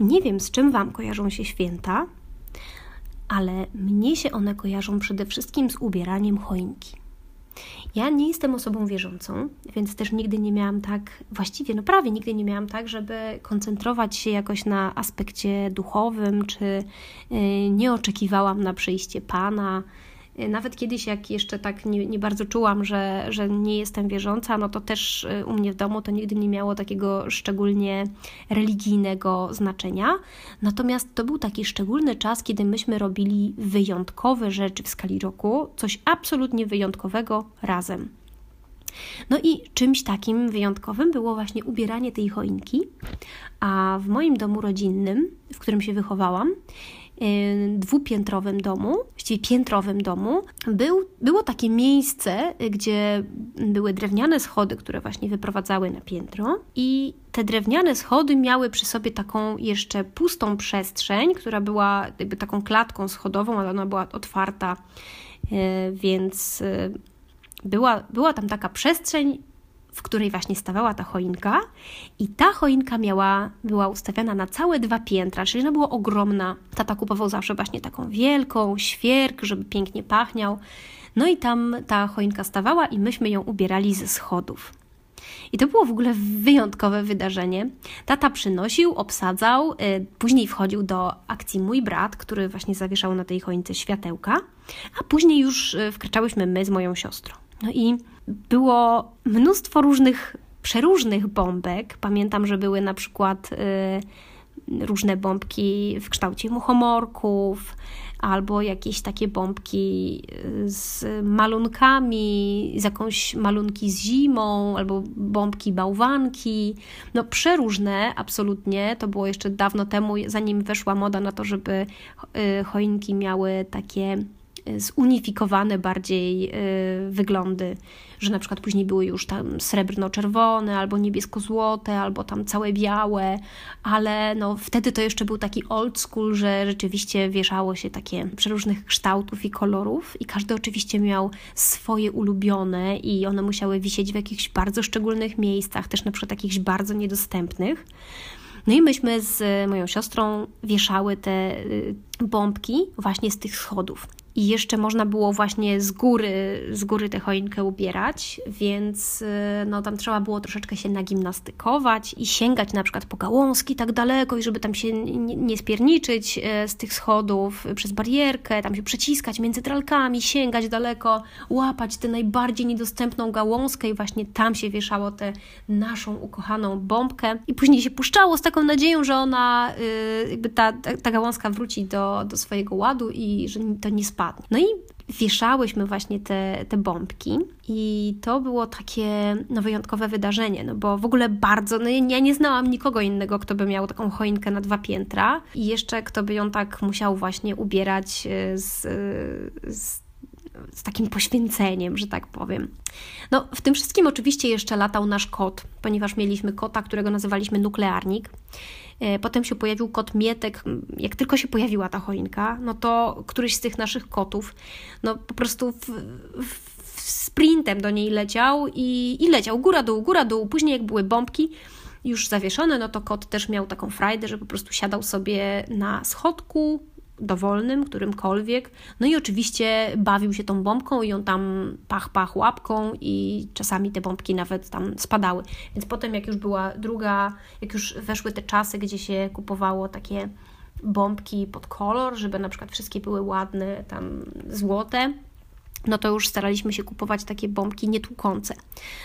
Nie wiem, z czym Wam kojarzą się święta, ale mnie się one kojarzą przede wszystkim z ubieraniem choinki. Ja nie jestem osobą wierzącą, więc też nigdy nie miałam tak, właściwie, no prawie nigdy nie miałam tak, żeby koncentrować się jakoś na aspekcie duchowym, czy y, nie oczekiwałam na przyjście Pana, nawet kiedyś, jak jeszcze tak nie, nie, bardzo czułam, że, że nie jestem wierząca, no to też y, u mnie w domu to nigdy nie miało takiego szczególnie religijnego znaczenia. Natomiast to był taki szczególny czas, kiedy myśmy robili wyjątkowe rzeczy w skali roku, coś absolutnie wyjątkowego razem. No i czymś takim wyjątkowym było właśnie ubieranie tej choinki, a w moim domu rodzinnym, w którym się wychowałam, dwupiętrowym domu, właściwie piętrowym domu, był, było takie miejsce, gdzie były drewniane schody, które właśnie wyprowadzały na piętro. I te drewniane schody miały przy sobie taką jeszcze pustą przestrzeń, która była jakby taką klatką schodową, ale ona była otwarta, e, więc była, była tam taka przestrzeń, w której właśnie stawała ta choinka i ta choinka miała, była ustawiana na całe dwa piętra, czyli ona była ogromna. Tata kupował zawsze właśnie taką wielką, świerk, żeby pięknie pachniał. No i tam ta choinka stawała i myśmy ją ubierali ze schodów. I to było w ogóle wyjątkowe wydarzenie. Tata przynosił, obsadzał, yy, później wchodził do akcji mój brat, który właśnie zawieszał na tej choince światełka, a później już y, wkraczałyśmy my z moją siostrą. No i było mnóstwo różnych, przeróżnych bombek. Pamiętam, że były na przykład y, różne bombki w kształcie muchomorków, albo jakieś takie bombki y, z malunkami, z jakąś malunki z zimą, albo bombki bałwanki. No przeróżne, absolutnie. To było jeszcze dawno temu, zanim weszła moda na to, żeby y, choinki miały takie zunifikowane bardziej y, wyglądy, że na przykład później były już tam srebrno-czerwone, albo niebiesko-złote, albo tam całe białe, ale no wtedy to jeszcze był taki old school, że rzeczywiście wieszało się takie przeróżnych kształtów i kolorów i każdy oczywiście miał swoje ulubione i one musiały wisieć w jakichś bardzo szczególnych miejscach, też na przykład jakichś bardzo niedostępnych. No i myśmy z moją siostrą wieszały te y, bombki właśnie z tych schodów i jeszcze można było właśnie z góry, z góry tę choinkę ubierać, więc y, no, tam trzeba było troszeczkę się nagimnastykować i sięgać na przykład po gałązki tak daleko i żeby tam się nie, spierniczyć y, z tych schodów przez barierkę, tam się przeciskać między tralkami, sięgać daleko, łapać tę najbardziej niedostępną gałązkę i właśnie tam się wieszało tę naszą ukochaną bombkę. I później się puszczało z taką nadzieją, że ona, y, jakby ta, ta, ta gałązka wróci do, do swojego ładu i że to nie spadnie no i wieszałyśmy właśnie te, te bombki i to było takie no, wyjątkowe wydarzenie, no bo w ogóle bardzo, no ja nie znałam nikogo innego, kto by miał taką choinkę na dwa piętra i jeszcze kto by ją tak musiał właśnie ubierać e, z, z z takim poświęceniem, że tak powiem. No, w tym wszystkim oczywiście jeszcze latał nasz kot, ponieważ mieliśmy kota, którego nazywaliśmy nuklearnik. E, potem się pojawił kot Mietek. Jak tylko się pojawiła ta choinka, no to któryś z tych naszych kotów, no po prostu w, w sprintem do niej leciał i, i leciał góra-dół, góra-dół. Później jak były bombki, już zawieszone, no to kot też miał taką frajdę, że po prostu siadał sobie na schodku, dowolnym, którymkolwiek. No i oczywiście bawił się tą bombką i on tam pach, pach łapką i czasami te bombki nawet tam spadały. Więc potem jak już była druga, jak już weszły te czasy, gdzie się kupowało takie bombki pod kolor, żeby na przykład wszystkie były ładne, tam złote, no to już staraliśmy się kupować takie bombki nietłukące.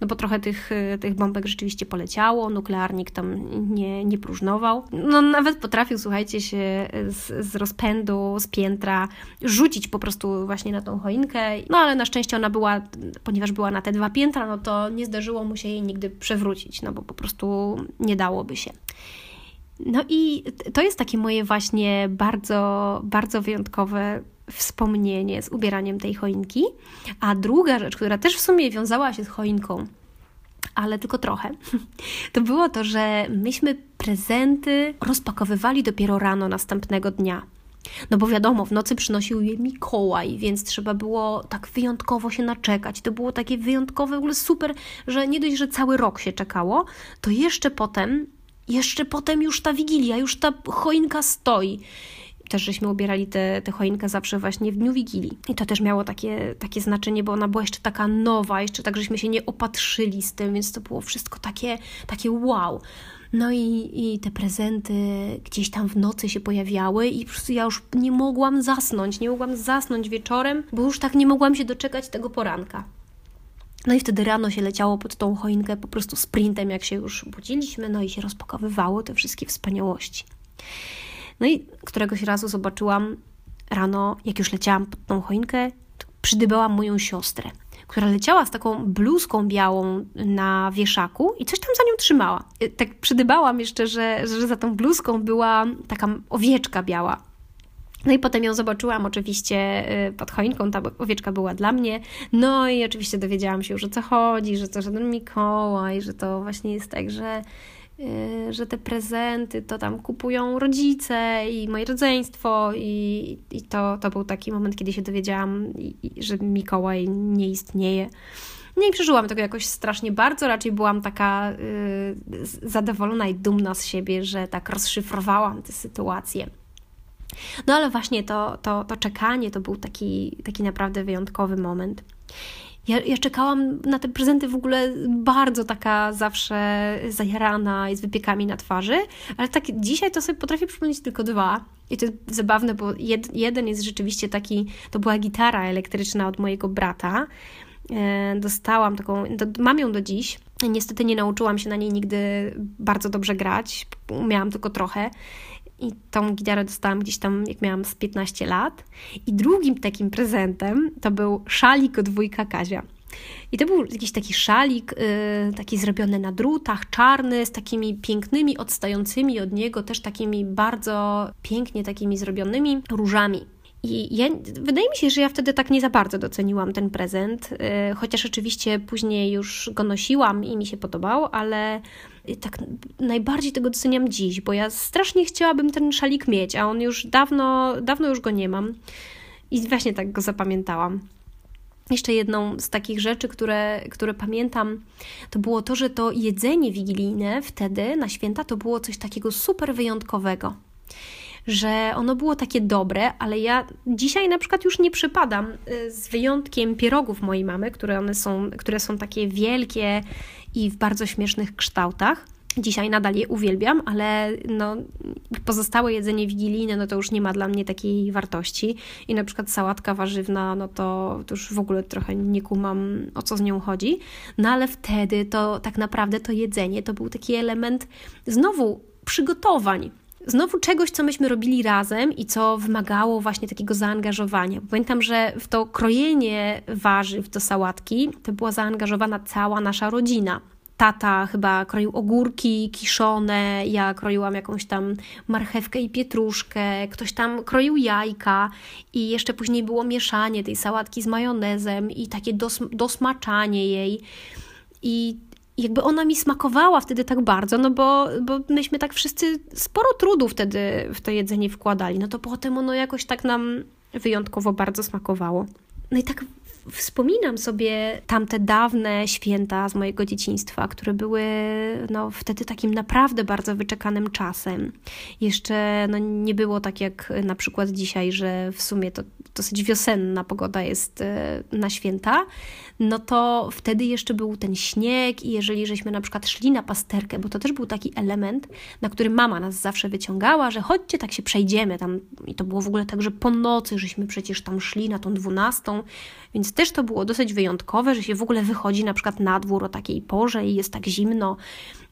No bo trochę tych, y, tych bombek rzeczywiście poleciało, nuklearnik tam nie, nie próżnował. No nawet potrafił, słuchajcie, się z, z rozpędu, z piętra rzucić po prostu właśnie na tą choinkę. No ale na szczęście ona była, ponieważ była na te dwa piętra, no to nie zdarzyło mu się jej nigdy przewrócić, no bo po prostu nie dałoby się. No i to jest takie moje właśnie bardzo, bardzo wyjątkowe wspomnienie z ubieraniem tej choinki. A druga rzecz, która też w sumie wiązała się z choinką, ale tylko trochę, to było to, że myśmy prezenty rozpakowywali dopiero rano następnego dnia. No bo wiadomo, w nocy przynosił je Mikołaj, więc trzeba było tak wyjątkowo się naczekać. To było takie wyjątkowe, w ogóle super, że nie dość, że cały rok się czekało, to jeszcze potem Jeszcze potem już ta wigilia, już ta choinka stoi też żeśmy ubierali tę choinkę zawsze właśnie w dniu Wigilii. I to też miało takie, takie znaczenie, bo ona była jeszcze taka nowa, jeszcze tak, żeśmy się nie opatrzyli z tym, więc to było wszystko takie, takie wow. No i, i te prezenty gdzieś tam w nocy się pojawiały i po prostu ja już nie mogłam zasnąć, nie mogłam zasnąć wieczorem, bo już tak nie mogłam się doczekać tego poranka. No i wtedy rano się leciało pod tą choinkę po prostu sprintem, jak się już budziliśmy, no i się rozpakowywało te wszystkie wspaniałości. No i któregoś razu zobaczyłam rano, jak już leciałam pod tą choinkę, przydybałam moją siostrę, która leciała z taką bluzką białą na wieszaku i coś tam za nią trzymała. Y, tak przydybałam jeszcze, że, że za tą bluzką była taka owieczka biała. No i potem ją zobaczyłam oczywiście y, pod choinką, ta owieczka była dla mnie. No i oczywiście dowiedziałam się już o co chodzi, że to żaden Mikołaj, że to właśnie jest tak, że że te prezenty to tam kupują rodzice i moje rodzeństwo i, i to, to był taki moment, kiedy się dowiedziałam, że Mikołaj nie istnieje. Nie przeżyłam tego jakoś strasznie bardzo, raczej byłam taka y, zadowolona i dumna z siebie, że tak rozszyfrowałam tę sytuację. No ale właśnie to, to, to czekanie to był taki, taki naprawdę wyjątkowy moment. Ja, ja czekałam na te prezenty w ogóle bardzo taka zawsze zajarana i z wypiekami na twarzy, ale tak dzisiaj to sobie potrafię przypomnieć tylko dwa. I to jest zabawne, bo jed, jeden jest rzeczywiście taki, to była gitara elektryczna od mojego brata. E, dostałam taką, mam ją do dziś. Niestety nie nauczyłam się na niej nigdy bardzo dobrze grać, umiałam tylko trochę. I tą gitarę dostałam gdzieś tam, jak miałam z 15 lat. I drugim takim prezentem to był szalik od wujka Kazia. I to był jakiś taki szalik, yy, taki zrobiony na drutach, czarny, z takimi pięknymi, odstającymi od niego, też takimi bardzo pięknie takimi zrobionymi różami. I ja, wydaje mi się, że ja wtedy tak nie za bardzo doceniłam ten prezent, yy, chociaż oczywiście później już go nosiłam i mi się podobał, ale tak najbardziej tego doceniam dziś, bo ja strasznie chciałabym ten szalik mieć, a on już dawno, dawno już go nie mam. I właśnie tak go zapamiętałam. Jeszcze jedną z takich rzeczy, które, które pamiętam, to było to, że to jedzenie wigilijne wtedy na święta to było coś takiego super wyjątkowego. Że ono było takie dobre, ale ja dzisiaj na przykład już nie przypadam, y, z wyjątkiem pierogów mojej mamy, które one są, które są takie wielkie i w bardzo śmiesznych kształtach. Dzisiaj nadal je uwielbiam, ale no, pozostałe jedzenie wigilijne no to już nie ma dla mnie takiej wartości. I na przykład sałatka warzywna, no to, to już w ogóle trochę nie kumam o co z nią chodzi. No ale wtedy to tak naprawdę to jedzenie to był taki element znowu przygotowań znowu czegoś, co myśmy robili razem i co wymagało właśnie takiego zaangażowania. Pamiętam, że w to krojenie warzyw do sałatki to była zaangażowana cała nasza rodzina. Tata chyba kroił ogórki kiszone, ja kroiłam jakąś tam marchewkę i pietruszkę, ktoś tam kroił jajka i jeszcze później było mieszanie tej sałatki z majonezem i takie dos dosmaczanie jej. I jakby ona mi smakowała wtedy tak bardzo, no bo, bo myśmy tak wszyscy sporo trudu wtedy w to jedzenie wkładali, no to potem ono jakoś tak nam wyjątkowo bardzo smakowało. No i tak wspominam sobie tamte dawne święta z mojego dzieciństwa, które były no, wtedy takim naprawdę bardzo wyczekanym czasem. Jeszcze no, nie było tak jak na przykład dzisiaj, że w sumie to dosyć wiosenna pogoda jest e, na święta, no to wtedy jeszcze był ten śnieg i jeżeli żeśmy na przykład szli na pasterkę, bo to też był taki element, na który mama nas zawsze wyciągała, że chodźcie, tak się przejdziemy tam i to było w ogóle tak, że po nocy żeśmy przecież tam szli na tą dwunastą, więc też to było dosyć wyjątkowe, że się w ogóle wychodzi na przykład na dwór o takiej porze i jest tak zimno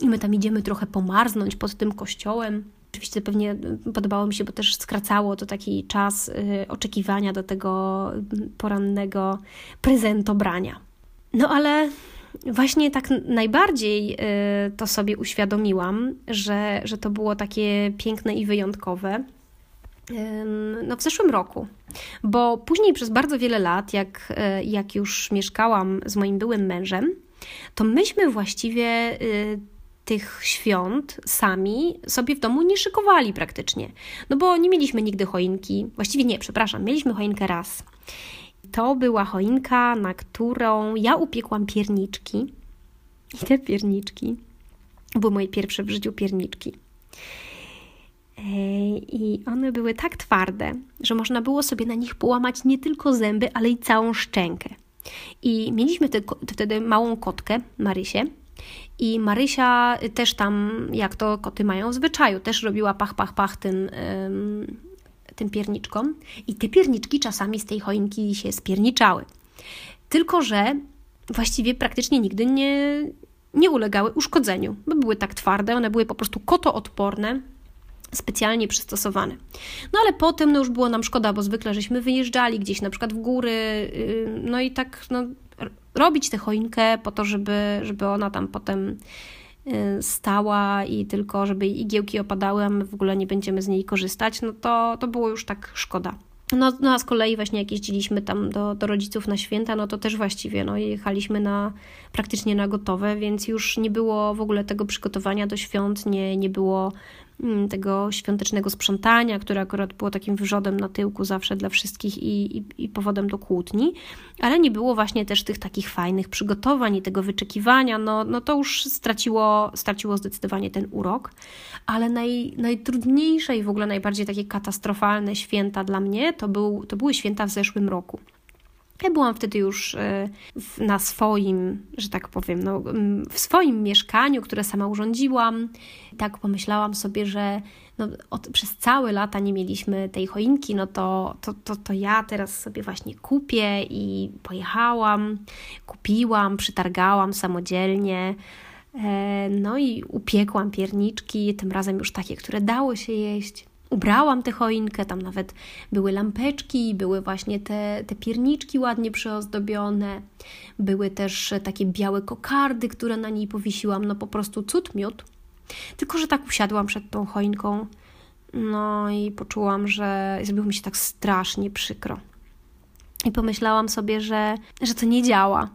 i my tam idziemy trochę pomarznąć pod tym kościołem. Oczywiście pewnie podobało mi się, bo też skracało to taki czas y, oczekiwania do tego porannego prezentobrania. No ale właśnie tak najbardziej y, to sobie uświadomiłam, że, że to było takie piękne i wyjątkowe. No, w zeszłym roku, bo później przez bardzo wiele lat, jak, y, jak już mieszkałam z moim byłym mężem, to myśmy właściwie tych świąt sami sobie w domu nie szykowali praktycznie. No bo nie mieliśmy nigdy choinki. Właściwie nie, przepraszam, mieliśmy choinkę raz. To była choinka, na którą ja upiekłam pierniczki. I te pierniczki Były moje pierwsze w życiu pierniczki. I one były tak twarde, że można było sobie na nich połamać nie tylko zęby, ale i całą szczękę. I mieliśmy te, wtedy małą kotkę, Marysię. I Marysia też tam, jak to koty mają w zwyczaju, też robiła pach, pach, pach tym, tym pierniczkom. I te pierniczki czasami z tej choinki się spierniczały. Tylko, że właściwie praktycznie nigdy nie, nie ulegały uszkodzeniu, bo były tak twarde, one były po prostu kotoodporne, specjalnie przystosowane. No ale potem no już było nam szkoda, bo zwykle żeśmy wyjeżdżali gdzieś na przykład w góry, yy, no i tak no, robić tę choinkę po to, żeby, żeby ona tam potem yy, stała i tylko żeby igiełki opadały, a my w ogóle nie będziemy z niej korzystać, no to, to było już tak szkoda. No, no a z kolei właśnie jak jeździliśmy tam do, do rodziców na święta, no to też właściwie no, jechaliśmy na, praktycznie na gotowe, więc już nie było w ogóle tego przygotowania do świąt, nie, nie było tego świątecznego sprzątania, które akurat było takim wyrzodem na tyłku zawsze dla wszystkich i, i, i, powodem do kłótni, ale nie było właśnie też tych takich fajnych przygotowań i tego wyczekiwania, no, no to już straciło, straciło zdecydowanie ten urok, ale naj, najtrudniejsze i w ogóle najbardziej takie katastrofalne święta dla mnie to, był, to były święta w zeszłym roku. Ja byłam wtedy już e, na swoim, że tak powiem, no, w swoim mieszkaniu, które sama urządziłam. Tak pomyślałam sobie, że no, od, przez całe lata nie mieliśmy tej choinki, no to, to, to, to ja teraz sobie właśnie kupię i pojechałam, kupiłam, przytargałam samodzielnie. E, no i upiekłam pierniczki, tym razem już takie, które dało się jeść ubrałam tę choinkę, tam nawet były lampeczki, były właśnie te, te pierniczki ładnie przyozdobione, były też takie białe kokardy, które na niej powiesiłam, no po prostu cud miód. Tylko, że tak usiadłam przed tą choinką, no i poczułam, że zrobiło mi się tak strasznie przykro. I pomyślałam sobie, że, że to nie działa,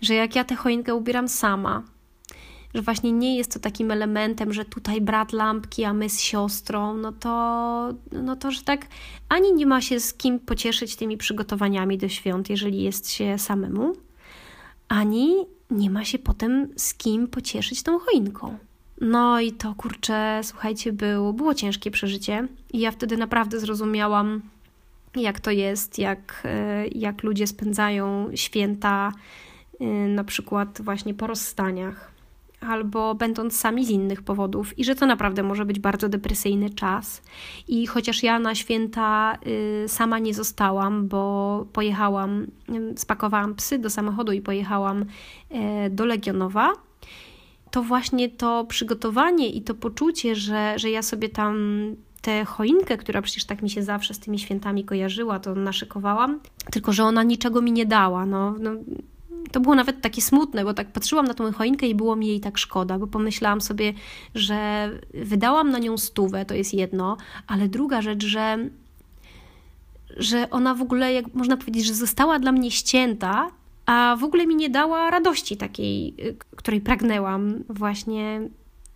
że jak ja tę choinkę ubieram sama, że właśnie nie jest to takim elementem, że tutaj brat lampki, a my z siostrą, no to, no to, że tak ani nie ma się z kim pocieszyć tymi przygotowaniami do świąt, jeżeli jest się samemu, ani nie ma się potem z kim pocieszyć tą choinką. No i to kurczę, słuchajcie, było, było ciężkie przeżycie. I ja wtedy naprawdę zrozumiałam, jak to jest, jak, e, jak ludzie spędzają święta, e, na przykład właśnie po rozstaniach albo będąc sami z innych powodów, i że to naprawdę może być bardzo depresyjny czas. I chociaż ja na święta y, sama nie zostałam, bo pojechałam, spakowałam psy do samochodu i pojechałam y, do Legionowa, to właśnie to przygotowanie i to poczucie, że, że ja sobie tam tę choinkę, która przecież tak mi się zawsze z tymi świętami kojarzyła, to naszykowałam, tylko że ona niczego mi nie dała. No, no to było nawet takie smutne, bo tak patrzyłam na tą choinkę i było mi jej tak szkoda, bo pomyślałam sobie, że wydałam na nią stówę, to jest jedno, ale druga rzecz, że, że ona w ogóle, jak można powiedzieć, że została dla mnie ścięta, a w ogóle mi nie dała radości takiej, której pragnęłam właśnie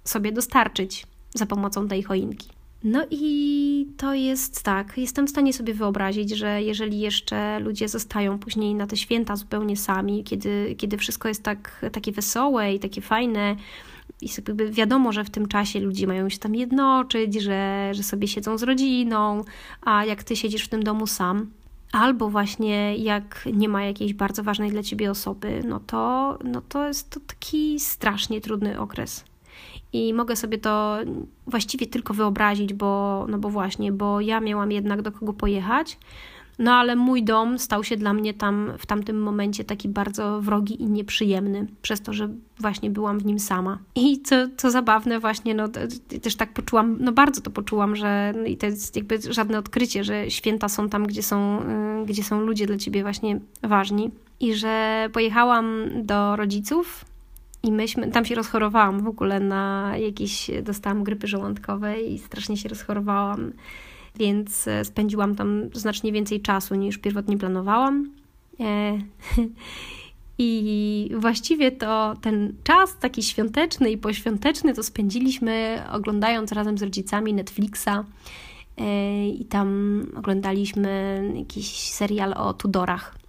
sobie dostarczyć za pomocą tej choinki. No i to jest tak, jestem w stanie sobie wyobrazić, że jeżeli jeszcze ludzie zostają później na te święta zupełnie sami, kiedy, kiedy wszystko jest tak, takie wesołe i takie fajne, i jakby wiadomo, że w tym czasie ludzie mają się tam jednoczyć, że, że sobie siedzą z rodziną, a jak ty siedzisz w tym domu sam, albo właśnie jak nie ma jakiejś bardzo ważnej dla ciebie osoby, no to, no to jest to taki strasznie trudny okres. I mogę sobie to właściwie tylko wyobrazić, bo, no bo właśnie, bo ja miałam jednak do kogo pojechać. No ale mój dom stał się dla mnie tam w tamtym momencie taki bardzo wrogi i nieprzyjemny, przez to, że właśnie byłam w nim sama. I co, co zabawne, właśnie, no też tak poczułam, no bardzo to poczułam, że no, i to jest jakby żadne odkrycie, że święta są tam, gdzie są, y, gdzie są ludzie dla ciebie właśnie ważni. I że pojechałam do rodziców i myśmy, tam się rozchorowałam w ogóle na jakieś, dostałam grypy żołądkowej i strasznie się rozchorowałam, więc e, spędziłam tam znacznie więcej czasu niż pierwotnie planowałam. E, I właściwie to ten czas taki świąteczny i poświąteczny to spędziliśmy oglądając razem z rodzicami Netflixa. E, I tam oglądaliśmy jakiś serial o Tudorach.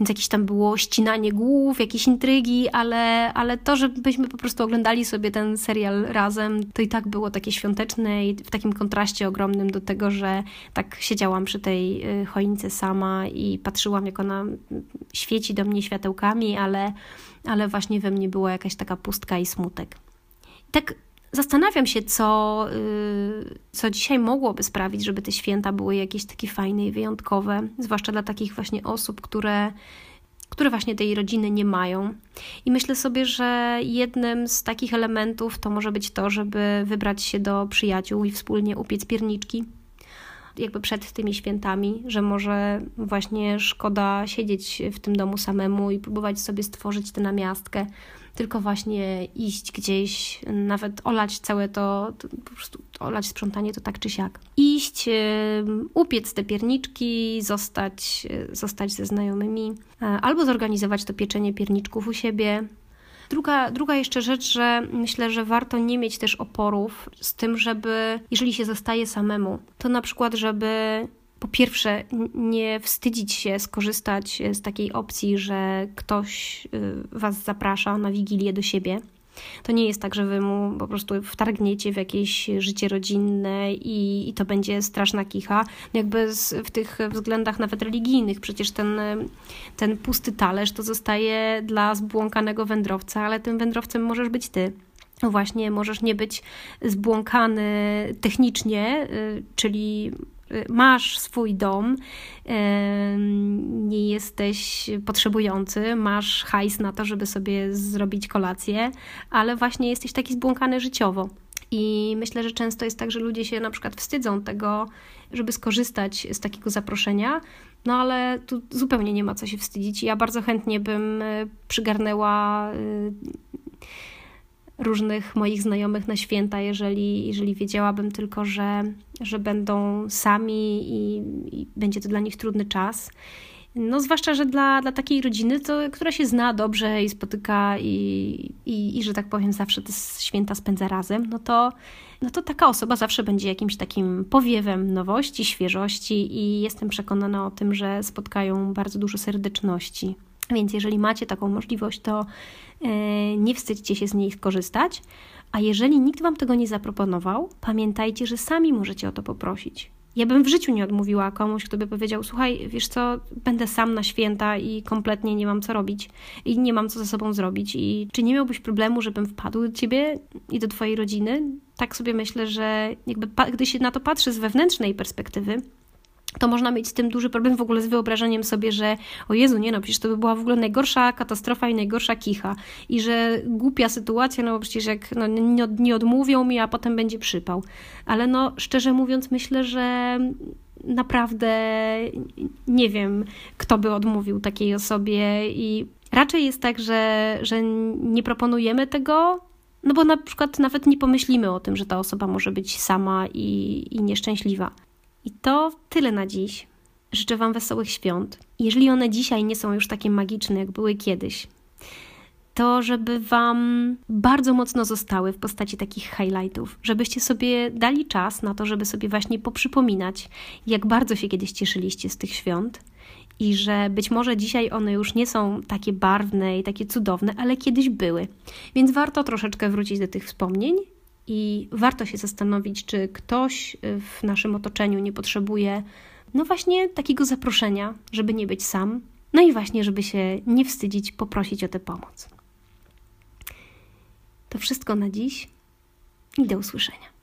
Więc jakieś tam było ścinanie głów, jakieś intrygi, ale, ale to, żebyśmy po prostu oglądali sobie ten serial razem, to i tak było takie świąteczne i w takim kontraście ogromnym do tego, że tak siedziałam przy tej y, choince sama i patrzyłam, jak ona świeci do mnie światełkami, ale, ale właśnie we mnie była jakaś taka pustka i smutek. Tak Zastanawiam się, co, y, co dzisiaj mogłoby sprawić, żeby te święta były jakieś takie fajne i wyjątkowe, zwłaszcza dla takich właśnie osób, które, które właśnie tej rodziny nie mają. I myślę sobie, że jednym z takich elementów to może być to, żeby wybrać się do przyjaciół i wspólnie upiec pierniczki jakby przed tymi świętami, że może właśnie szkoda siedzieć w tym domu samemu i próbować sobie stworzyć tę namiastkę, tylko właśnie iść gdzieś, nawet olać całe to, to po prostu olać sprzątanie to tak czy siak. Iść, upiec te pierniczki, zostać, zostać ze znajomymi, e, albo zorganizować to pieczenie pierniczków u siebie, Druga, druga jeszcze rzecz, że myślę, że warto nie mieć też oporów z tym, żeby, jeżeli się zostaje samemu, to na przykład, żeby po pierwsze, nie wstydzić się skorzystać z takiej opcji, że ktoś y, Was zaprasza na wigilię do siebie. To nie jest tak, że wy mu po prostu wtargniecie w jakieś życie rodzinne i, i to będzie straszna kicha. Jakby z, w tych względach nawet religijnych, przecież ten, ten pusty talerz to zostaje dla zbłąkanego wędrowca, ale tym wędrowcem możesz być ty. No właśnie, możesz nie być zbłąkany technicznie, czyli masz swój dom, nie jesteś potrzebujący, masz hajs na to, żeby sobie zrobić kolację, ale właśnie jesteś taki zbłąkany życiowo. I myślę, że często jest tak, że ludzie się na przykład wstydzą tego, żeby skorzystać z takiego zaproszenia, no ale tu zupełnie nie ma co się wstydzić. Ja bardzo chętnie bym y, przygarnęła y, różnych moich znajomych na święta, jeżeli, jeżeli wiedziałabym tylko, że, że będą sami i, i będzie to dla nich trudny czas. No, zwłaszcza, że dla, dla takiej rodziny, to, która się zna dobrze i spotyka i, i, i, że tak powiem, zawsze te święta spędza razem, no to, no to taka osoba zawsze będzie jakimś takim powiewem nowości, świeżości i jestem przekonana o tym, że spotkają bardzo dużo serdeczności. Więc jeżeli macie taką możliwość, to e, nie wstydźcie się z niej skorzystać. A jeżeli nikt Wam tego nie zaproponował, pamiętajcie, że sami możecie o to poprosić. Ja bym w życiu nie odmówiła komuś, kto by powiedział: Słuchaj, wiesz co, będę sam na święta i kompletnie nie mam co robić i nie mam co ze sobą zrobić. I czy nie miałbyś problemu, żebym wpadł do ciebie i do twojej rodziny? Tak sobie myślę, że jakby gdy się na to patrzy z wewnętrznej perspektywy, to można mieć z tym duży problem w ogóle z wyobrażeniem sobie, że o Jezu, nie no, przecież to by była w ogóle najgorsza katastrofa i najgorsza kicha. I że głupia sytuacja, no bo przecież jak no, nie, nie odmówią mi, a potem będzie przypał. Ale no, szczerze mówiąc, myślę, że naprawdę nie wiem, kto by odmówił takiej osobie i raczej jest tak, że, że nie proponujemy tego, no bo na przykład nawet nie pomyślimy o tym, że ta osoba może być sama i, i nieszczęśliwa. I to tyle na dziś. Życzę Wam wesołych świąt. Jeżeli one dzisiaj nie są już takie magiczne, jak były kiedyś, to żeby Wam bardzo mocno zostały w postaci takich highlightów, żebyście sobie dali czas na to, żeby sobie właśnie poprzypominać, jak bardzo się kiedyś cieszyliście z tych świąt i że być może dzisiaj one już nie są takie barwne i takie cudowne, ale kiedyś były. Więc warto troszeczkę wrócić do tych wspomnień i warto się zastanowić, czy ktoś w naszym otoczeniu nie potrzebuje, no właśnie, takiego zaproszenia, żeby nie być sam, no i właśnie, żeby się nie wstydzić, poprosić o tę pomoc. To wszystko na dziś i do usłyszenia.